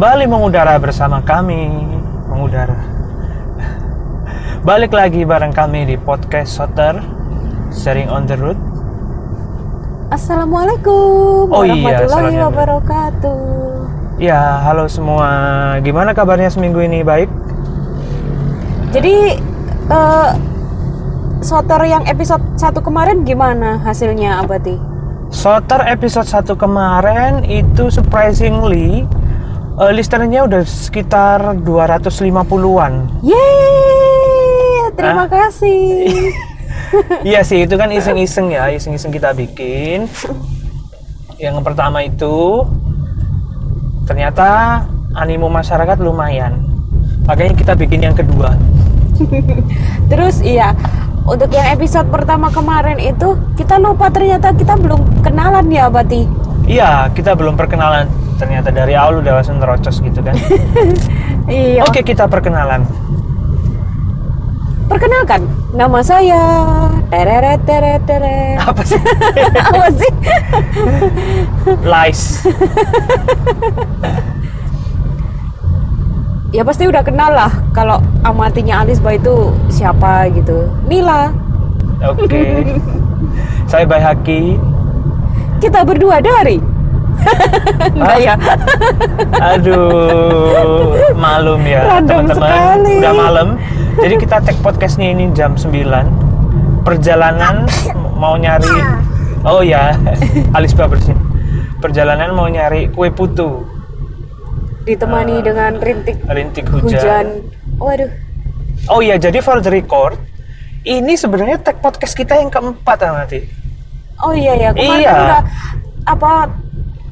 kembali mengudara bersama kami mengudara balik lagi bareng kami di podcast Soter Sharing on the Road Assalamualaikum Oh iya, warahmatullahi salamnya. wabarakatuh. ya halo semua gimana kabarnya seminggu ini baik Jadi eh Sotor yang episode 1 kemarin gimana hasilnya Abati? Soter episode 1 kemarin itu surprisingly eh, listenernya udah sekitar 250-an Yeay, terima Ah. kasih. Iya sih itu kan iseng-iseng ya, iseng-iseng kita bikin. Yang pertama itu ternyata animo masyarakat lumayan. Makanya kita bikin yang kedua. Terus iya, untuk yang episode pertama kemarin itu kita lupa ternyata kita belum kenalan ya Abati. Iya, kita belum perkenalan. Ternyata dari awal udah langsung nerocos gitu kan. Iya. Oke, kita perkenalan. Perkenalkan, nama saya tereret teret teret. Apa sih? Apa sih? Lies. ya pasti udah kenal lah kalau amatinya Alisba itu siapa gitu Nila Oke. Saya Bayhaki. kita berdua dari enggak ya Aduh, malum ya teman-teman. Udah malam. Jadi kita tag podcastnya ini jam 9. Perjalanan mau nyari Oh ya, Alisba bersih. Perjalanan mau nyari kue putu, ditemani dengan rintik rintik hujan. hujan. waduh Oh iya, jadi for the record, ini sebenarnya tag podcast kita yang keempat ah, nanti. oh iya ya kemarin Iya. udah apa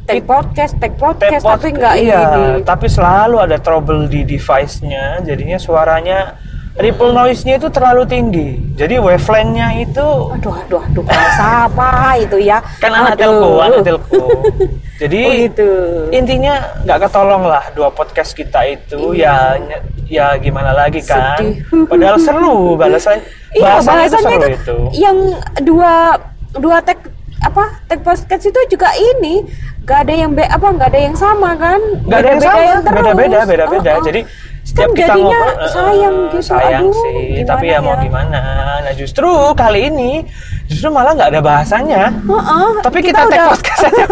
take podcast take podcast Tag tapi enggak iya, ini tapi selalu ada trouble di device-nya, jadinya suaranya ripple noise-nya itu terlalu tinggi. Jadi wavelength-nya itu aduh aduh aduh apa itu ya kan anak telco, anak telco. Jadi oh gitu intinya nggak ketolong lah dua podcast kita itu ya ny- ya gimana lagi kan. Sedih. Padahal seru balasan iya bahasanya itu seru itu, itu. yang dua dua tag apa tag podcast itu juga ini gak ada yang be apa nggak ada yang sama kan Nggak ada yang sama, terus. beda-beda, beda-beda. Oh, oh. Jadi setiap Kan kita jadinya ngobrol eh, sayang gitu, sayang aduh, sih, tapi ya mau ya? gimana. Nah justru kali ini justru malah nggak ada bahasanya. Heeh, Tapi kita, tag udah podcast aja.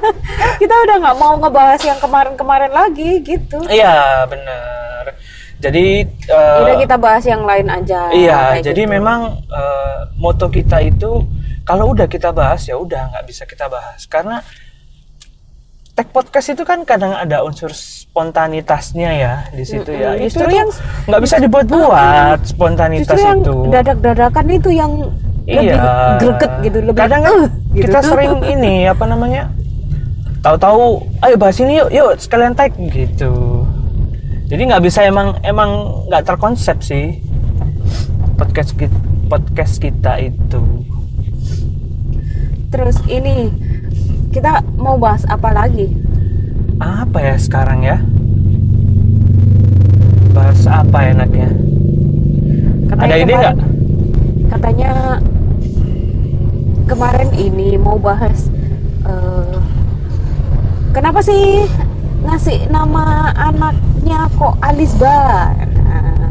kita udah nggak mau ngebahas yang kemarin-kemarin lagi gitu Iya benar. Jadi eh, udah kita bahas yang lain aja Iya, jadi gitu. memang eh, moto kita itu kalau udah kita bahas ya udah nggak bisa kita bahas karena tag podcast itu kan kadang ada unsur spontanitasnya ya di situ ya. Mm-mm. Itu Justru tuh yang- nggak bisa dibuat-buat spontanitas justru yang itu. dadak-dadakan itu yang lebih Iya. greget gitu lebih Kadang kan "Uh," gitu. kita sering ini apa namanya? Tahu-tahu, ayo bahas ini yuk, yuk sekalian tag gitu. Jadi nggak bisa emang emang nggak terkonsep sih podcast podcast kita itu. Terus ini kita mau bahas apa lagi Apa ya sekarang ya? Bahas apa enaknya? Ada ide kemarin- nggak? katanya kemarin ini mau bahas eh, kenapa sih ngasih nama anaknya kok Alisba Nah,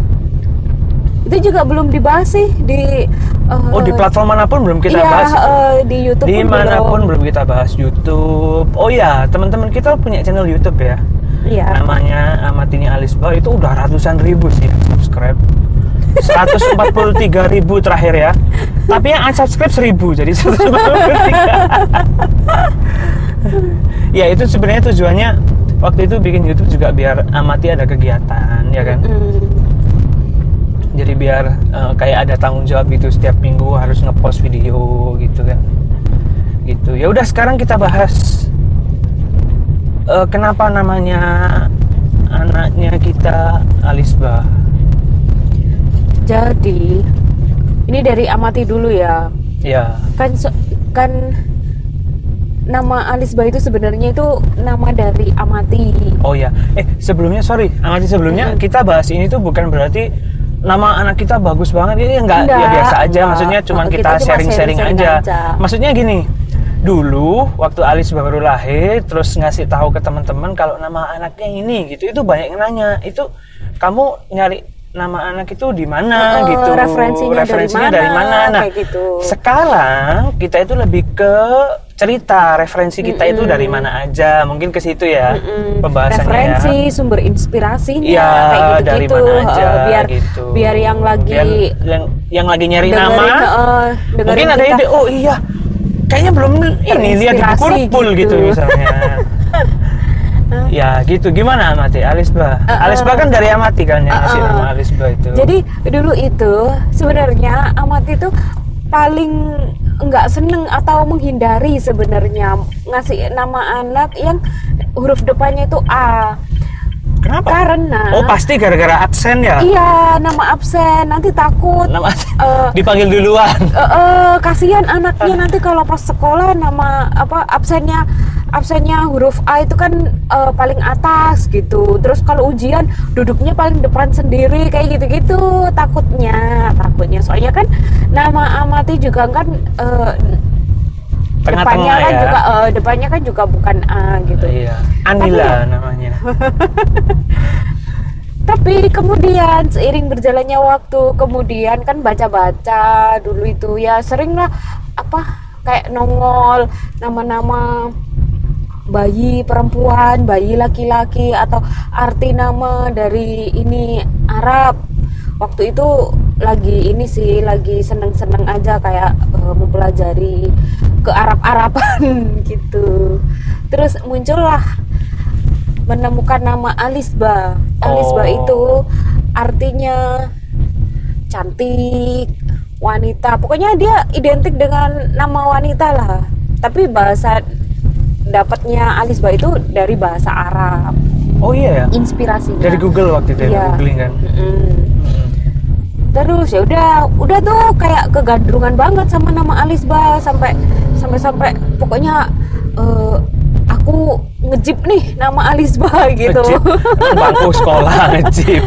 itu juga belum dibahas sih di eh, Oh di platform mana pun belum kita iya, bahas. eh, di YouTube pun Di mana pun belum. belum kita bahas YouTube. Oh ya teman-teman kita punya channel YouTube ya. Iya. namanya Amatini Alisba itu udah ratusan ribu sih subscribe 143 ribu terakhir ya tapi yang unsubscribe 1000 jadi 143 ya itu sebenarnya tujuannya waktu itu bikin YouTube juga biar amati ada kegiatan ya kan Mm, jadi biar eh, kayak ada tanggung jawab gitu setiap minggu harus ngepost video gitu kan. Gitu. Ya udah sekarang kita bahas eh, kenapa namanya anaknya kita Alisba jadi ini dari amati dulu ya. Ya kan kan nama Alisba itu sebenarnya itu nama dari amati. Oh ya eh sebelumnya sorry amati sebelumnya Hmm. kita bahas ini tuh bukan berarti nama anak kita bagus banget ini enggak ya Enggak, biasa aja enggak. maksudnya cuma Oh, kita sharing-sharing aja. aja. maksudnya gini dulu waktu Alis baru lahir terus ngasih tahu ke teman-teman kalau nama anaknya ini gitu itu banyak yang nanya itu kamu nyari nama anak itu di mana Oh, gitu referensinya dari mana, dari mana nah kayak gitu. sekarang kita itu lebih ke cerita referensi kita itu dari mana aja mungkin ke situ ya Mm-mm. pembahasannya referensi ya sumber inspirasinya Iya, kayak gitu dari gitu mana aja biar gitu. biar yang lagi yang, yang yang lagi nyari dengerin, nama dengerin mungkin ada ide oh iya kayaknya belum ini lihat di Purpul gitu. gitu. misalnya ya gitu gimana Amati Alisba eh. Alisba kan dari Amati kan yang ngasih Eh, eh. nama Alisba itu Jadi dulu itu sebenarnya Amat itu paling nggak seneng atau menghindari sebenarnya ngasih nama anak yang huruf depannya itu A. Kenapa? Karena oh pasti gara-gara absen ya? Iya nama absen. Nanti takut nama eh, dipanggil duluan. eh, eh, kasihan anaknya nanti kalau pas sekolah nama apa absennya absennya huruf A itu kan eh, paling atas gitu. Terus kalau ujian duduknya paling depan sendiri kayak gitu-gitu takutnya takutnya. Soalnya kan nama Amati juga kan eh, depannya tengah-tengah kan ya. juga eh, depannya kan juga bukan A gitu. Iya Anila namanya. Tapi kemudian seiring berjalannya waktu, kemudian kan baca-baca dulu itu. Ya sering lah apa kayak nongol nama-nama bayi perempuan, bayi laki-laki atau arti nama dari ini Arab. Waktu itu lagi ini sih lagi seneng-seneng aja kayak eh, mempelajari ke Arab-Araban gitu. Terus muncullah menemukan nama Alisba. Alisba Oh. itu artinya cantik, wanita. Pokoknya dia identik dengan nama wanita lah. Tapi bahasa dapatnya Alisba itu dari bahasa Arab. oh iya ya Inspirasinya. dari Google waktu itu ya Iya. googling kan. Mm. Terus ya udah, udah tuh kayak kegandrungan banget sama nama Alisba sampai sampai sampai pokoknya eh, aku ngejip nih nama Alisba gitu. Ngejip. bangku sekolah ngejip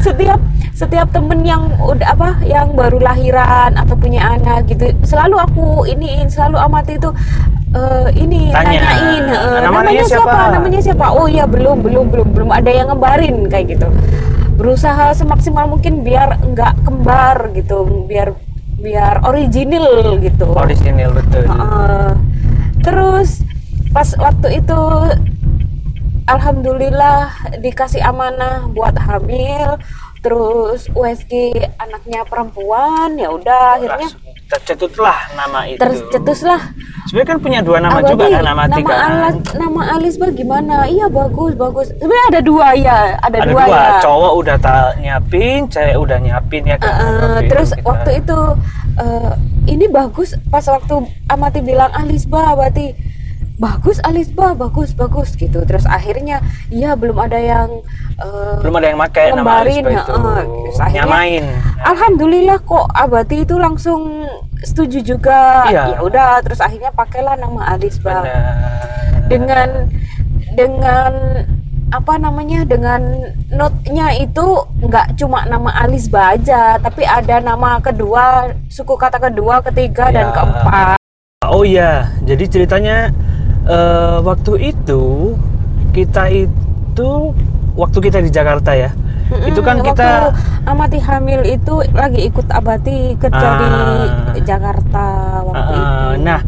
setiap setiap temen yang udah apa yang baru lahiran atau punya anak gitu selalu aku iniin selalu amati itu eh, ini Tanya. nanyain eh, Namanya namanya siapa? siapa? namanya siapa oh iya belum belum belum belum ada yang ngebarin kayak gitu berusaha semaksimal mungkin biar nggak kembar gitu biar biar original gitu orisinil betul Heeh. terus pas waktu itu alhamdulillah dikasih amanah buat hamil terus USG anaknya perempuan ya udah akhirnya Langsung tercetutlah nama itu. Tercetuslah. Sebenarnya kan punya dua nama Abadi, juga kan nama nama tiga kan? Alas- nama Alisba gimana? Iya bagus bagus. Sebenarnya ada dua ya ada, ada dua, dua, ya cowok udah tak nyiapin cewek udah nyiapin ya kan? Waktu terus kita- waktu itu eh, ini bagus pas waktu Amati bilang Alisba berarti bagus Alisba bagus bagus gitu. Terus akhirnya iya belum ada yang eh, belum ada yang pakai nama Alisba itu. Terus akhirnya- nyamain. Alhamdulillah kok Abati itu langsung setuju juga. Iya. ya udah terus akhirnya pakailah nama Alisba dengan dengan apa namanya dengan note-nya itu nggak cuma nama Alisba aja. Tapi ada nama kedua suku kata kedua ketiga dan Ya. keempat. Oh iya, jadi ceritanya eh, waktu itu kita itu waktu kita di Jakarta ya, itu kan Mm-mm, kita amati hamil itu lagi ikut abati kerja Ah. di Jakarta waktu eh, itu nah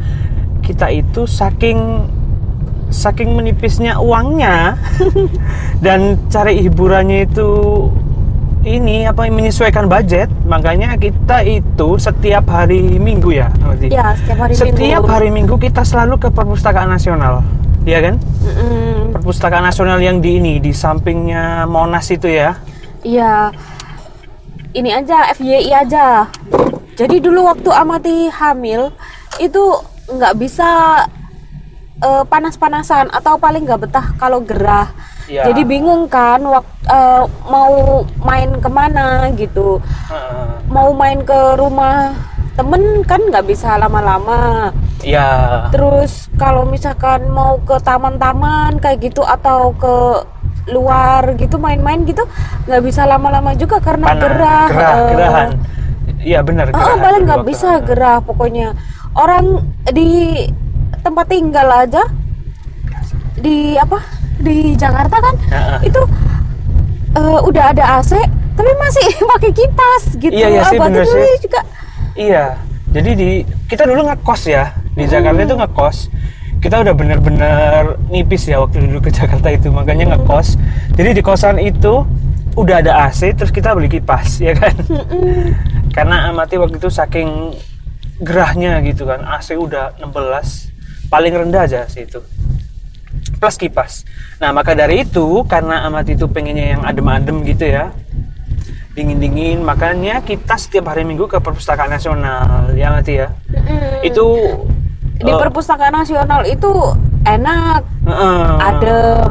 kita itu saking saking menipisnya uangnya dan cari hiburannya itu ini apa menyesuaikan budget, makanya kita itu setiap hari Minggu ya, ya setiap hari Setiap minggu hari Minggu kita selalu ke Perpustakaan Nasional, ya kan? Mm-mm. Perpustakaan Nasional yang di ini di sampingnya Monas itu ya. Iya. Ini aja FYI aja. Jadi dulu waktu amati hamil itu nggak bisa eh, panas-panasan atau paling nggak betah kalau gerah. Iya. Jadi bingung kan waktu mau main ke mana gitu. Heeh. Mau main ke rumah temen kan nggak bisa lama-lama. Ya. Terus kalau misalkan mau ke taman-taman kayak gitu atau ke luar gitu main-main gitu nggak bisa lama-lama juga karena Panas, gerah. gerah, eh. gerahan. Iya benar. Ah, gerahan paling nggak bisa gerah pokoknya. Orang di tempat tinggal aja. Di apa? Di Jakarta kan? Heeh. itu eh, udah ada AC tapi masih pakai kipas gitu. Iya, iya sih, bener dulu sih. juga. Iya, jadi di kita dulu ngekos ya. Di Jakarta itu ngekos. Kita udah bener-bener nipis ya waktu dulu ke Jakarta itu, makanya ngekos. Jadi di kosan itu udah ada AC, terus kita beli kipas, ya kan? Karena amati waktu itu saking gerahnya gitu kan, AC udah 16, paling rendah aja sih itu. Plus kipas. Nah maka dari itu, karena amati itu pengennya yang adem-adem gitu ya, dingin-dingin makanya kita setiap hari minggu ke perpustakaan nasional ya mati ya Mm-mm. itu di eh, perpustakaan nasional itu enak heeh. adem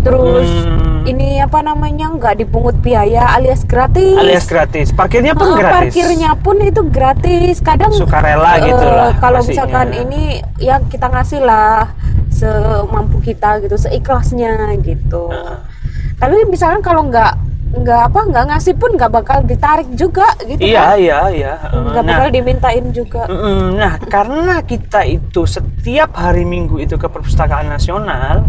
terus Hmm. Ini apa namanya nggak dipungut biaya alias gratis. Alias gratis. Parkirnya pun Ah, gratis. parkirnya pun itu gratis. Kadang Sukarela eh, gitu lah kalau pastinya. misalkan ini ya kita ngasih lah semampu kita gitu seikhlasnya gitu. Heeh. tapi misalkan kalau nggak nggak apa nggak ngasih pun nggak bakal ditarik juga gitu iya kan? iya iya. Heeh. nggak nah. bakal dimintain juga. Nah karena kita itu setiap hari minggu itu ke perpustakaan nasional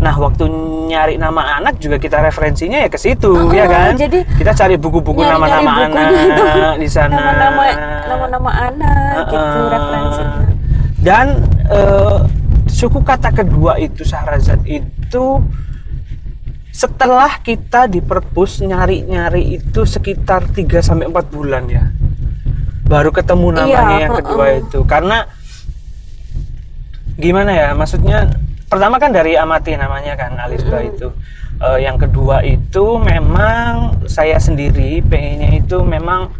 nah waktu nyari nama anak juga kita referensinya ya ke situ Oh, ya kan jadi kita cari buku-buku nama-nama anak itu. di sana nama-nama nama-nama anak gitu Heeh. referensinya Dan eh, suku kata kedua itu Sahrazad itu setelah kita di perpus nyari-nyari itu sekitar 3 sampai 4 bulan ya. Baru ketemu namanya Iya, yang kedua heeh. itu. Karena gimana ya? Maksudnya pertama kan dari amati namanya kan Alisba Mm-mm. itu. Eh, yang kedua itu memang saya sendiri pengennya itu memang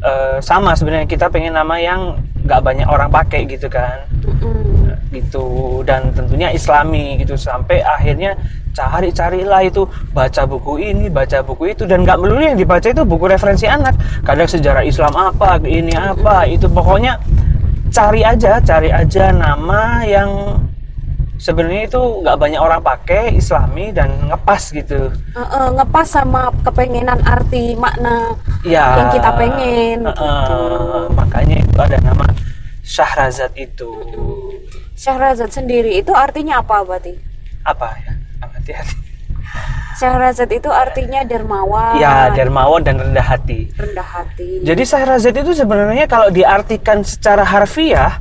eh, sama sebenarnya. Kita pengen nama yang nggak banyak orang pakai gitu kan. Mm-mm. gitu. Dan tentunya islami gitu. Sampai akhirnya cari-carilah itu. Baca buku ini baca buku itu. Dan nggak melulu yang dibaca itu buku referensi anak. Kadang sejarah Islam apa ini apa itu. Pokoknya cari aja cari aja nama yang sebenarnya itu nggak banyak orang pakai islami dan ngepas gitu Heeh, ngepas sama kepengenan arti makna ya yang kita pengen eh, gitu. makanya itu ada nama Syahrazad itu Syahrazad sendiri itu artinya apa berarti? apa ya hati-hati Syahrazad itu artinya dermawan, ya dermawan dan rendah hati rendah hati. Jadi Syahrazad itu sebenarnya kalau diartikan secara harfiah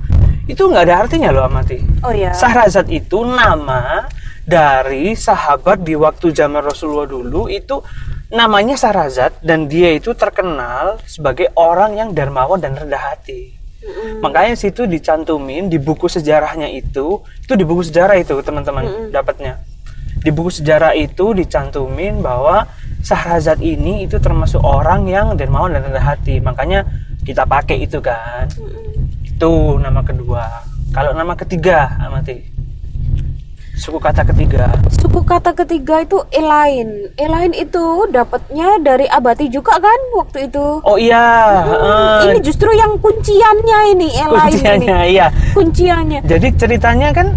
itu nggak ada artinya loh amati. oh ya. Syahrazad itu nama dari sahabat di waktu zaman Rasulullah dulu itu namanya Syahrazad dan dia itu terkenal sebagai orang yang dermawan dan rendah hati. Mm-mm. Makanya situ dicantumin di buku sejarahnya itu, itu di buku sejarah itu teman-teman dapatnya. Di buku sejarah itu dicantumin bahwa Syahrazad ini itu termasuk orang yang dermawan dan rendah hati. Makanya kita pakai itu kan. Mm-mm. Itu nama kedua. Kalau nama ketiga, amati. Suku kata ketiga. Suku kata ketiga itu elain. Elain itu dapatnya dari abati juga kan waktu itu. Oh iya, Hmm, eh, ini justru yang kunciannya ini elain kunciannya ini. iya. Kunciannya. Jadi ceritanya kan?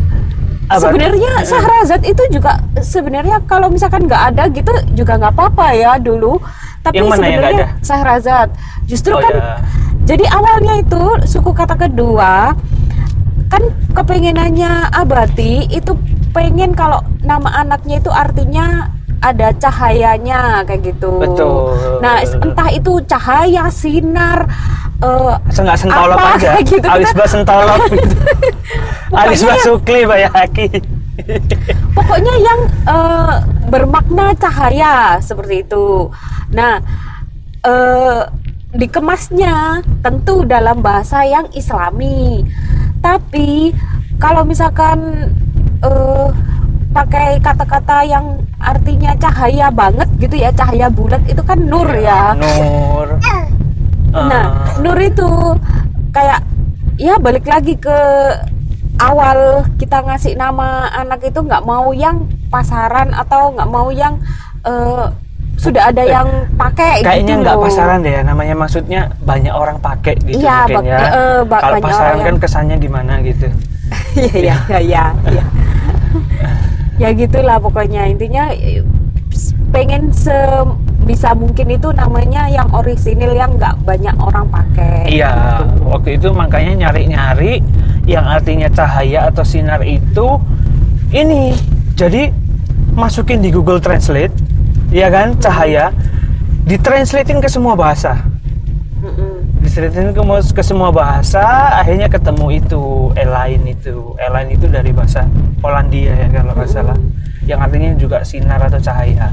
Sebenarnya Syahrazad itu juga sebenarnya kalau misalkan nggak ada gitu juga nggak apa-apa ya dulu. Tapi Yang mana yang nggak sebenarnya ada? Syahrazad justru Oh, kan ya. Jadi awalnya itu suku kata kedua kan kepengenannya Abati itu pengen kalau nama anaknya itu artinya ada cahayanya kayak gitu. Betul. Nah entah itu cahaya sinar eh, Nggak sentolop apa, aja. gitu. Alis bas sentolop gitu. Alis bas Pokoknya- sukli bayaki. Pokoknya yang eh, bermakna cahaya seperti itu. Nah, eh, dikemasnya tentu dalam bahasa yang Islami. Tapi kalau misalkan eh, pakai kata-kata yang artinya cahaya banget gitu ya, cahaya bulat itu kan nur ya. Nur. Nah, Ah. Nur itu kayak ya balik lagi ke awal kita ngasih nama anak itu nggak mau yang pasaran atau nggak mau yang eh, sudah ada yang pakai Kayaknya gitu nggak loh. pasaran deh ya, namanya maksudnya banyak orang pakai gitu Iya, mungkin ya. eh, eh, ba- Kalau pasaran kan yang- kesannya gimana gitu. Iya iya iya iya. ya gitulah pokoknya intinya eh, pengen sebisa mungkin itu namanya yang orisinil yang nggak banyak orang pakai. Iya, gitu. waktu itu makanya nyari-nyari yang artinya cahaya atau sinar itu ini jadi masukin di Google Translate ya kan? Cahaya. Ditranslatein ke semua bahasa. Ditranslatein ke, ke semua bahasa akhirnya ketemu itu Elaine itu. Elaine itu dari bahasa Polandia ya kalau nggak salah. Yang artinya juga sinar atau cahaya.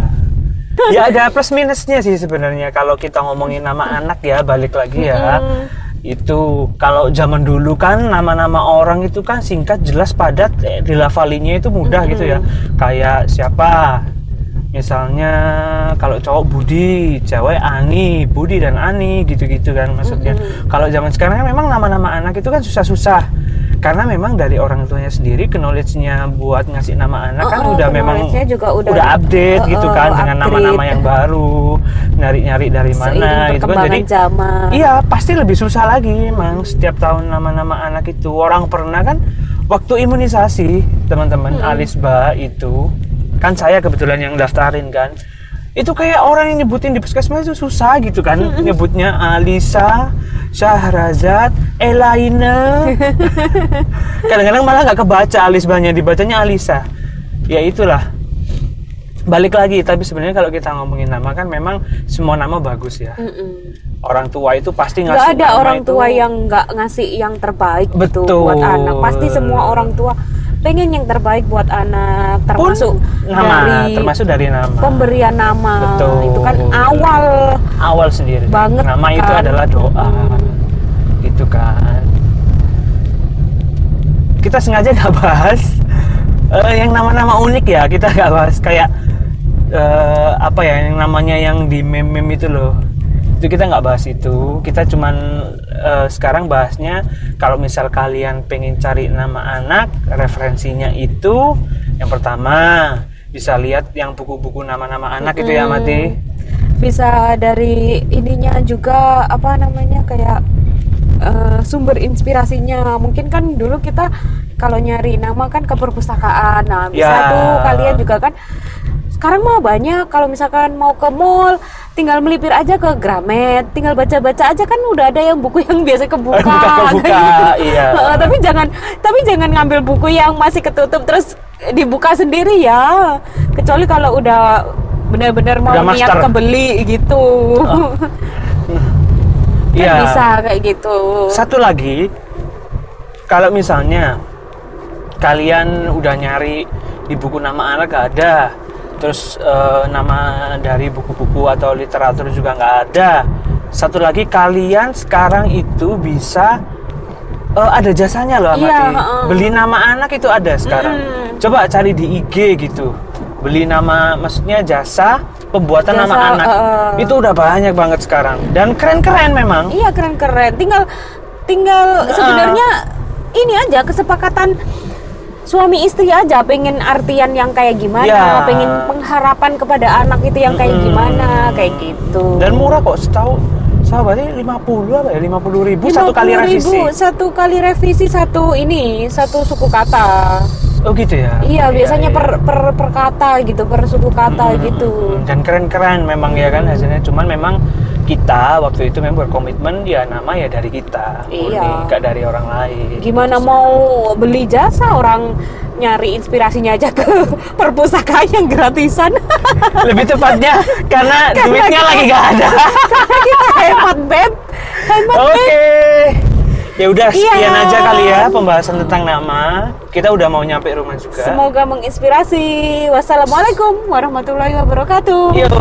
Ya ada plus minusnya sih sebenarnya. Kalau kita ngomongin nama anak ya balik lagi ya. Itu kalau zaman dulu kan nama-nama orang itu kan singkat jelas padat. Eh, dilafalinya itu mudah gitu ya. Kayak siapa misalnya kalau cowok Budi cewek Ani Budi dan Ani gitu-gitu kan maksudnya. Kalau zaman sekarang kan memang nama-nama anak itu kan susah-susah. Karena memang dari orang tuanya sendiri knowledge-nya buat ngasih nama anak kan Oh, oh, udah memang knowledge-nya juga udah- update oh, gitu oh, kan dengan upgrade. nama-nama yang baru. Nyari-nyari dari mana gitu kan. Jadi zaman. Iya, pasti lebih susah lagi emang setiap tahun nama-nama anak itu. Orang pernah kan waktu imunisasi, teman-teman Alisba itu kan saya kebetulan yang daftarin kan. Itu kayak orang yang nyebutin di puskesmas itu susah gitu kan nyebutnya Alisa, Syahrazad, Elaina. Kadang-kadang malah nggak kebaca Alisbanya, dibacanya Alisa. Ya itulah balik lagi tapi sebenarnya kalau kita ngomongin nama kan memang semua nama bagus ya Mm-mm. orang tua itu pasti nggak ngasih ada nama orang itu- tua yang nggak ngasih yang terbaik gitu Betul. buat anak pasti semua orang tua pengen yang terbaik buat anak pun termasuk nama dari termasuk dari nama. pemberian nama. Betul. itu kan awal. Awal sendiri. Banget nama itu kan. adalah doa. Hmm. gitu kan. Kita sengaja nggak bahas eh, yang nama-nama unik ya. Kita nggak bahas kayak eh, apa ya yang namanya yang di meme-meme itu loh itu kita nggak bahas itu kita cuman eh, sekarang bahasnya kalau misal kalian pengen cari nama anak referensinya itu yang pertama bisa lihat yang buku-buku nama-nama anak itu ya Hmm. Mati bisa dari ininya juga apa namanya kayak eh, sumber inspirasinya mungkin kan dulu kita kalau nyari nama kan ke perpustakaan nah bisa Ya. tuh kalian juga kan sekarang mah banyak kalau misalkan mau ke mall tinggal melipir aja ke Gramet tinggal baca-baca aja kan udah ada yang buku yang biasa kebuka Buka kebuka, kayak gitu. iya. Tapi jangan tapi jangan ngambil buku yang masih ketutup terus dibuka sendiri ya kecuali kalau udah benar-benar mau Udah niat master. Oh. kebeli gitu kan Iya. bisa kayak gitu Satu lagi, kalau misalnya kalian udah nyari di buku nama anak gak ada, terus eh, nama dari buku-buku atau literatur juga nggak ada. Satu lagi kalian sekarang itu bisa eh, ada jasanya loh Amati. Iya, heeh. Beli nama anak itu ada sekarang. Mm. Coba cari di IG gitu. Beli nama maksudnya jasa pembuatan nama Jasa, anak. eh. Itu udah banyak banget sekarang dan keren-keren memang. iya keren-keren tinggal tinggal sebenarnya ini aja kesepakatan suami istri aja pengen artian yang kayak gimana Ya. pengen pengharapan kepada anak itu yang kayak Mm-mm. gimana kayak gitu Dan murah kok setahu berarti 50 apa ya? 50 ribu satu kali 50.000, revisi. satu kali revisi satu ini satu suku kata Oh gitu ya? iya biasanya iya. per, per per kata gitu per suku kata Hmm, gitu Dan keren-keren memang ya kan hasilnya. Cuman memang kita waktu itu memang berkomitmen ya nama ya dari kita, Iya. nggak dari orang lain. gimana mau beli jasa orang nyari inspirasinya aja ke perpustakaan yang gratisan Lebih tepatnya karena duitnya lagi nggak ada. karena kita hemat beb hemat Oke. beb Ya udah sekian Iya. aja kali ya pembahasan tentang nama. Kita udah mau nyampe rumah juga. semoga menginspirasi wassalamualaikum warahmatullahi wabarakatuh Yo.